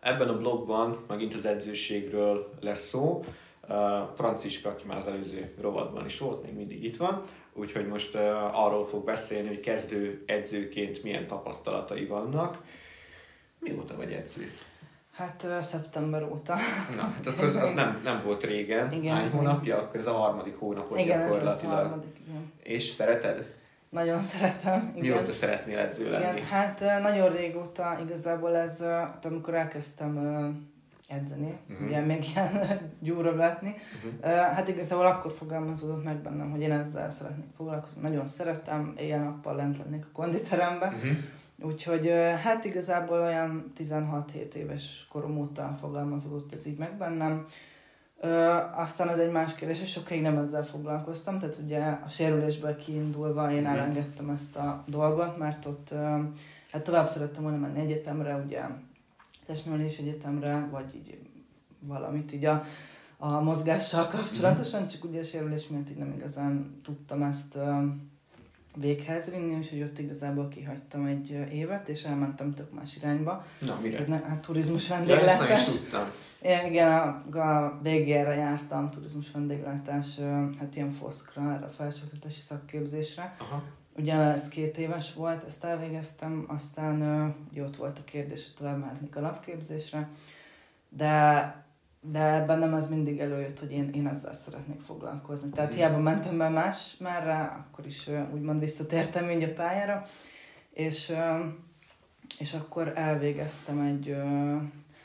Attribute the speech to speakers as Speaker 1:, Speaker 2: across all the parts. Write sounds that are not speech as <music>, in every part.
Speaker 1: Ebben a blogban megint az edzőségről lesz szó. Franciska, aki már az előző rovatban is volt, még mindig itt van, úgyhogy most arról fog beszélni, hogy kezdő edzőként milyen tapasztalatai vannak. Mióta vagy edző?
Speaker 2: Hát uh, szeptember óta.
Speaker 1: Na, hát akkor az, az nem, nem volt régen. Igen. Hány hónapja? Akkor ez a harmadik hónapot igen, gyakorlatilag. Ez harmadik, igen. És szereted?
Speaker 2: Nagyon szeretem.
Speaker 1: Igen. Mióta szeretnél edző lenni? Igen,
Speaker 2: hát nagyon régóta igazából ez, amikor elkezdtem edzeni, uh-huh. ugye még ilyen <laughs> gyúrogatni. Uh-huh. Uh, hát igazából akkor fogalmazódott meg bennem, hogy én ezzel szeretnék foglalkozni. Nagyon szeretem, éjjel-nappal lent lennék a konditerembe. Uh-huh Úgyhogy hát igazából olyan 16-7 éves korom óta fogalmazódott ez így meg bennem. Ö, aztán az egy más kérdés, és sokáig nem ezzel foglalkoztam, tehát ugye a sérülésből kiindulva én elengedtem ezt a dolgot, mert ott ö, hát tovább szerettem volna menni egyetemre, ugye testnevelés egyetemre, vagy így valamit így a, a mozgással kapcsolatosan, mhm. csak ugye a sérülés miatt így nem igazán tudtam ezt ö, véghez vinni, úgyhogy ott igazából kihagytam egy évet, és elmentem tök más irányba.
Speaker 1: Na, mire?
Speaker 2: Ne, hát turizmus vendéglátás. Ja,
Speaker 1: ezt nem is tudtam.
Speaker 2: Igen, a, a BGR-re jártam, turizmus vendéglátás, hát ilyen foszkra, erre a felsőoktatási szakképzésre. Aha. Ugye ez két éves volt, ezt elvégeztem, aztán ugye ott volt a kérdés, hogy tovább mehetnék a lapképzésre, de de ebben nem az mindig előjött, hogy én, én ezzel szeretnék foglalkozni. Tehát hiába mentem be más merre, akkor is úgymond visszatértem így a pályára, és, és akkor elvégeztem egy,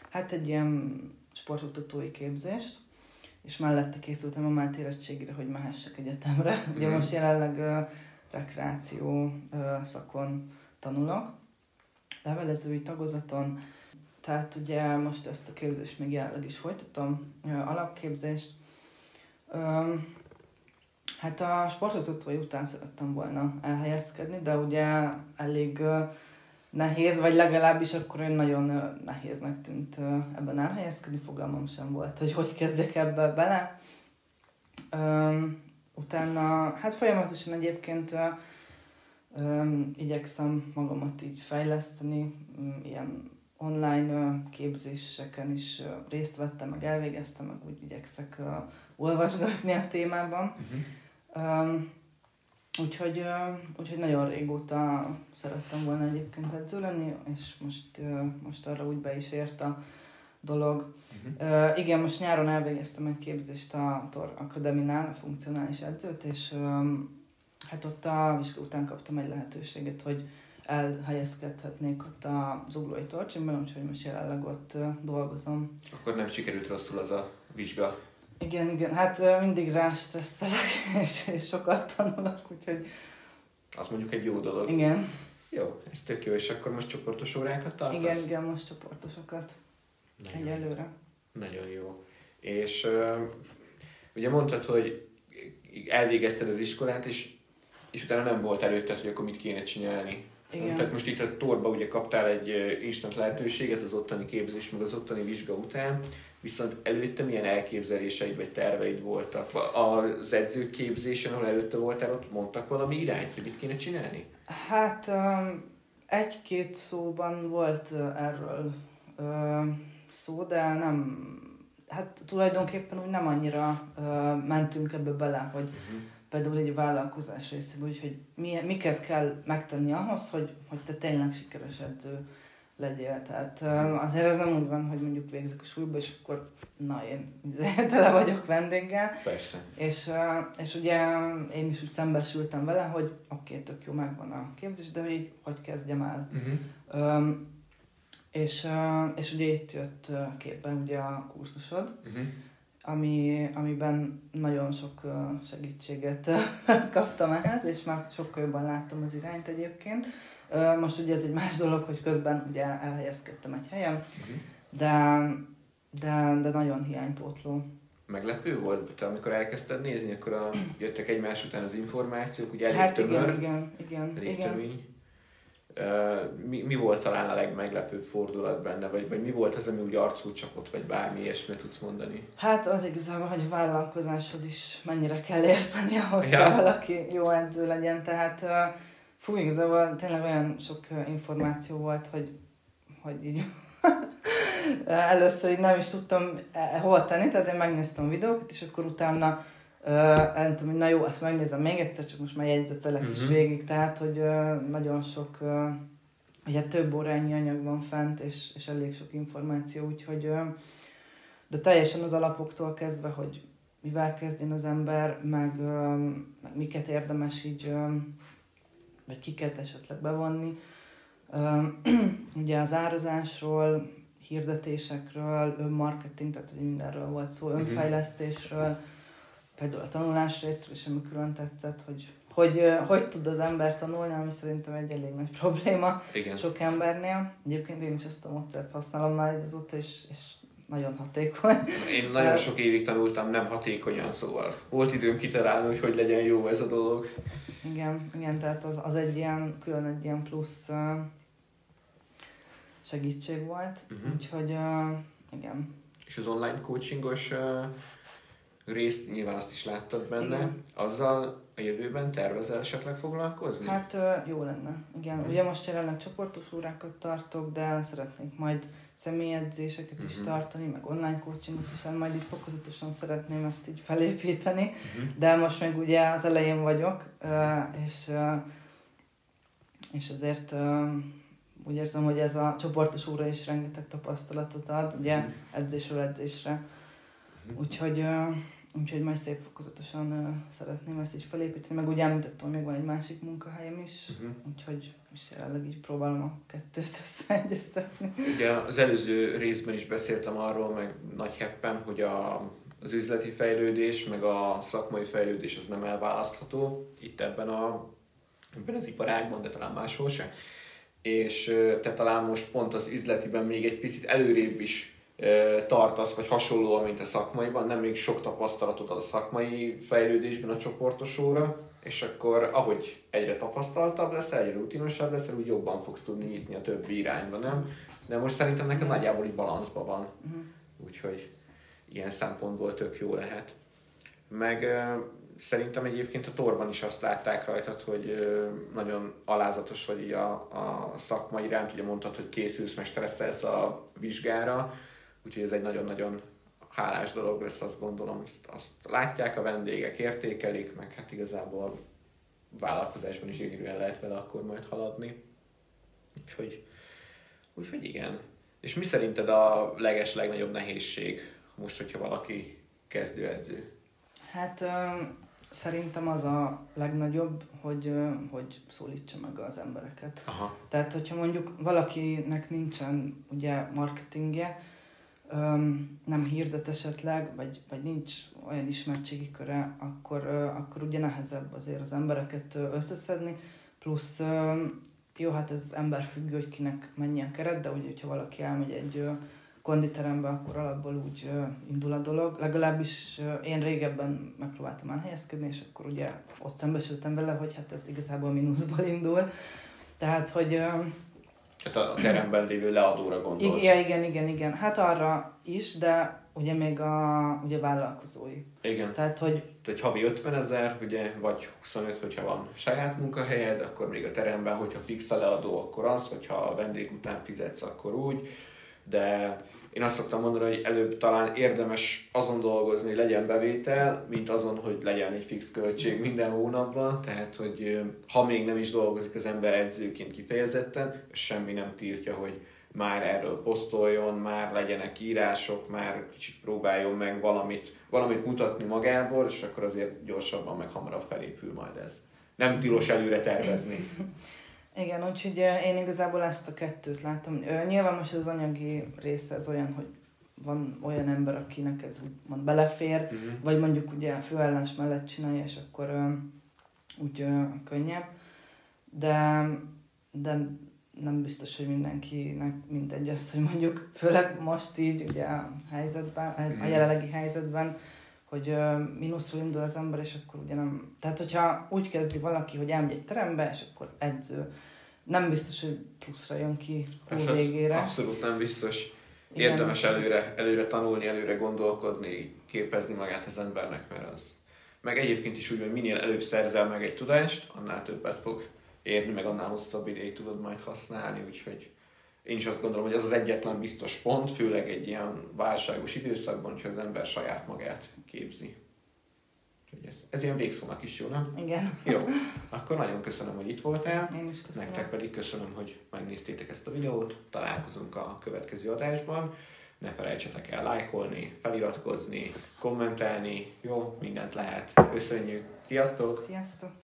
Speaker 2: hát egy ilyen sportoktatói képzést, és mellette készültem a MÁT érettségére, hogy mehessek egyetemre. Ugye mm. most jelenleg uh, rekreáció uh, szakon tanulok, levelezői tagozaton, tehát ugye most ezt a képzést még jelenleg is folytatom, alapképzést. Hát a sportoktatói után szerettem volna elhelyezkedni, de ugye elég nehéz, vagy legalábbis akkor olyan nagyon nehéznek tűnt ebben elhelyezkedni, fogalmam sem volt, hogy hogy kezdjek ebbe bele. Utána, hát folyamatosan egyébként igyekszem magamat így fejleszteni, ilyen online képzéseken is részt vettem, meg elvégeztem, meg úgy igyekszek olvasgatni a témában. Uh-huh. Um, úgyhogy, úgyhogy nagyon régóta szerettem volna egyébként edző lenni, és most, most arra úgy be is ért a dolog. Uh-huh. Uh, igen, most nyáron elvégeztem egy képzést a Tor Akademinál, a funkcionális edzőt, és hát ott a vizsga után kaptam egy lehetőséget, hogy elhelyezkedhetnék ott a zuglói torcsimban, úgyhogy most jelenleg ott dolgozom.
Speaker 1: Akkor nem sikerült rosszul az a vizsga?
Speaker 2: Igen, igen, hát mindig rá stresszelek, <laughs> és, és sokat tanulok, úgyhogy...
Speaker 1: Az mondjuk egy jó dolog.
Speaker 2: Igen.
Speaker 1: Jó, ez tök jó, és akkor most csoportos órákat tartasz?
Speaker 2: Igen, igen, most csoportosokat. Nagyon Egyelőre.
Speaker 1: Nagyon jó. És uh, ugye mondtad, hogy elvégezted az iskolát, és, és utána nem volt előtted, hogy akkor mit kéne csinálni. Igen. Tehát most itt a torba ugye kaptál egy instant lehetőséget az ottani képzés, meg az ottani vizsga után, viszont előtte milyen elképzeléseid vagy terveid voltak? Az edzőképzésen, ahol előtte voltál, ott mondtak valami irányt, hogy mit kéne csinálni?
Speaker 2: Hát um, egy-két szóban volt erről szó, de nem, hát tulajdonképpen úgy nem annyira mentünk ebbe bele, hogy uh-huh például egy vállalkozás részéből, hogy mi, miket kell megtenni ahhoz, hogy, hogy te tényleg sikeres edző legyél. Tehát azért ez nem úgy van, hogy mondjuk végzik a súlyba, és akkor na, én <laughs> tele vagyok vendéggel.
Speaker 1: Persze.
Speaker 2: És, és ugye én is úgy szembesültem vele, hogy oké, okay, tök jó, megvan a képzés, de hogy hogy kezdjem el. Uh-huh. Um, és, és ugye itt jött képbe ugye a kurzusod, uh-huh ami, amiben nagyon sok segítséget <laughs> kaptam ehhez, és már sokkal jobban láttam az irányt egyébként. Most ugye ez egy más dolog, hogy közben ugye elhelyezkedtem egy helyen, uh-huh. de, de, de nagyon hiánypótló.
Speaker 1: Meglepő volt, te amikor elkezdted nézni, akkor a, jöttek egymás után az információk, ugye elég
Speaker 2: hát
Speaker 1: tömör,
Speaker 2: igen, igen, igen,
Speaker 1: elég
Speaker 2: igen.
Speaker 1: tömény mi, mi volt talán a legmeglepőbb fordulat benne, vagy, vagy mi volt az, ami úgy arcú csapott, vagy bármi ilyesmit tudsz mondani?
Speaker 2: Hát az igazából, hogy a vállalkozáshoz is mennyire kell érteni ahhoz, ja. hogy valaki jó edző legyen, tehát fú, igazából tényleg olyan sok információ volt, hogy, hogy így <laughs> először így nem is tudtam e, hol tenni, tehát én megnéztem a videókat, és akkor utána Uh, nem tudom, hogy na jó, ezt megnézem még egyszer, csak most már jegyzetelek uh-huh. is mhm. végig, tehát, hogy uh, nagyon sok, uh, ugye több órányi anyag van fent, és, és elég sok információ, úgyhogy uh, de teljesen az alapoktól kezdve, hogy mivel kezdjen az ember, meg, uh, meg miket érdemes így, uh, vagy kiket esetleg bevonni. <clears throat> Ugye az árazásról, hirdetésekről, önmarketing, tehát hogy mindenről volt szó, mhm. önfejlesztésről, például a tanulás részről is, ami külön tetszett, hogy hogy, hogy tud az ember tanulni, ami szerintem egy elég nagy <laughs> probléma Igen. sok embernél. Egyébként én is ezt a módszert használom már azóta, és, és nagyon hatékony.
Speaker 1: Én nagyon sok évig tanultam nem hatékonyan, szóval volt időm kitalálni, hogy hogy legyen jó ez a dolog.
Speaker 2: Igen, igen tehát az, az egy ilyen, külön egy ilyen plusz segítség volt, uh-huh. úgyhogy uh, igen.
Speaker 1: És az online coachingos uh, részt, nyilván azt is láttad benne, Igen. azzal a jövőben tervezel esetleg foglalkozni?
Speaker 2: Hát jó lenne, igen. Uh-huh. Ugye most jelenleg csoportos órákat tartok, de szeretnék majd személyedzéseket uh-huh. is mhm. tartani, meg online coachingot is, hát majd így fokozatosan szeretném ezt így felépíteni, uh-huh. de most meg ugye az elején vagyok, és, és azért úgy érzem, hogy ez a csoportos óra is rengeteg tapasztalatot ad, ugye uh-huh. edzésről edzésre. Úgyhogy Úgyhogy majd szép fokozatosan uh, szeretném ezt így felépíteni, meg úgy említettem, még van egy másik munkahelyem is, uh-huh. úgyhogy is jelenleg így próbálom a kettőt összeegyeztetni.
Speaker 1: Ugye az előző részben is beszéltem arról, meg nagy heppem, hogy a, az üzleti fejlődés, meg a szakmai fejlődés az nem elválasztható itt ebben, a, ebben az iparágban, de talán máshol sem. És te talán most pont az üzletiben még egy picit előrébb is tartasz, vagy hasonlóan, mint a szakmaiban, nem még sok tapasztalatot ad a szakmai fejlődésben a csoportos óra, és akkor ahogy egyre tapasztaltabb lesz, egyre rutinosabb lesz, úgy jobban fogsz tudni nyitni a többi irányba, nem? De most szerintem neked nagyjából így balanszban van. Uh-huh. Úgyhogy ilyen szempontból tök jó lehet. Meg szerintem egyébként a torban is azt látták rajtad, hogy nagyon alázatos vagy a, a szakma iránt, ugye mondtad, hogy készülsz, meg stresszelsz a vizsgára, Úgyhogy ez egy nagyon-nagyon hálás dolog lesz, azt gondolom, azt, azt látják a vendégek, értékelik, meg hát igazából vállalkozásban is gyönyörűen lehet vele akkor majd haladni. Úgyhogy, úgyhogy igen. És mi szerinted a leges, legnagyobb nehézség most, hogyha valaki kezdőedző?
Speaker 2: Hát ö, szerintem az a legnagyobb, hogy, hogy szólítsa meg az embereket. Aha. Tehát, hogyha mondjuk valakinek nincsen ugye marketingje, öm, nem hirdet esetleg, vagy, vagy nincs olyan ismertségi köre, akkor, ö, akkor ugye nehezebb azért az embereket összeszedni, plusz öm, jó, hát ez függő, hogy kinek mennyi a keret, de ugye, hogyha valaki elmegy egy ö, konditerembe, akkor alapból úgy ö, indul a dolog. Legalábbis ö, én régebben megpróbáltam elhelyezkedni, és akkor ugye ott szembesültem vele, hogy hát ez igazából mínuszból indul. Tehát, hogy ö,
Speaker 1: Hát a teremben lévő leadóra gondolsz.
Speaker 2: Igen, igen, igen, igen. Hát arra is, de ugye még a ugye vállalkozói.
Speaker 1: Igen. Tehát, hogy... Tehát havi 50 ezer, ugye, vagy 25, hogyha van saját munkahelyed, akkor még a teremben, hogyha fix a leadó, akkor az, hogyha a vendég után fizetsz, akkor úgy, de én azt szoktam mondani, hogy előbb talán érdemes azon dolgozni, hogy legyen bevétel, mint azon, hogy legyen egy fix költség minden hónapban. Tehát, hogy ha még nem is dolgozik az ember edzőként kifejezetten, semmi nem tiltja, hogy már erről posztoljon, már legyenek írások, már kicsit próbáljon meg valamit, valamit mutatni magából, és akkor azért gyorsabban, meg hamarabb felépül majd ez. Nem tilos előre tervezni. <laughs>
Speaker 2: Igen, úgyhogy én igazából ezt a kettőt látom. Nyilván most az anyagi része az olyan, hogy van olyan ember, akinek ez úgymond belefér, uh-huh. vagy mondjuk ugye főállás mellett csinálja, és akkor úgy könnyebb. De, de nem biztos, hogy mindenkinek mindegy az, hogy mondjuk, főleg most így ugye a helyzetben, a mhm. jelenlegi helyzetben, hogy mínuszról indul az ember, és akkor ugye nem... Tehát, hogyha úgy kezdi valaki, hogy elmegy egy terembe, és akkor edző, nem biztos, hogy pluszra jön ki a végére.
Speaker 1: Abszolút nem biztos. Igen. Érdemes előre, előre tanulni, előre gondolkodni, képezni magát az embernek, mert az... Meg egyébként is úgy, hogy minél előbb szerzel meg egy tudást, annál többet fog érni, meg annál hosszabb ideig tudod majd használni, úgyhogy én is azt gondolom, hogy az az egyetlen biztos pont, főleg egy ilyen válságos időszakban, hogyha az ember saját magát képzi. Ez, ez ilyen végszónak is jó, nem?
Speaker 2: Igen.
Speaker 1: Jó. Akkor nagyon köszönöm, hogy itt voltál.
Speaker 2: Én is köszönöm.
Speaker 1: Nektek pedig köszönöm, hogy megnéztétek ezt a videót. Találkozunk a következő adásban. Ne felejtsetek el lájkolni, feliratkozni, kommentelni. Jó, mindent lehet. Köszönjük. Sziasztok!
Speaker 2: Sziasztok!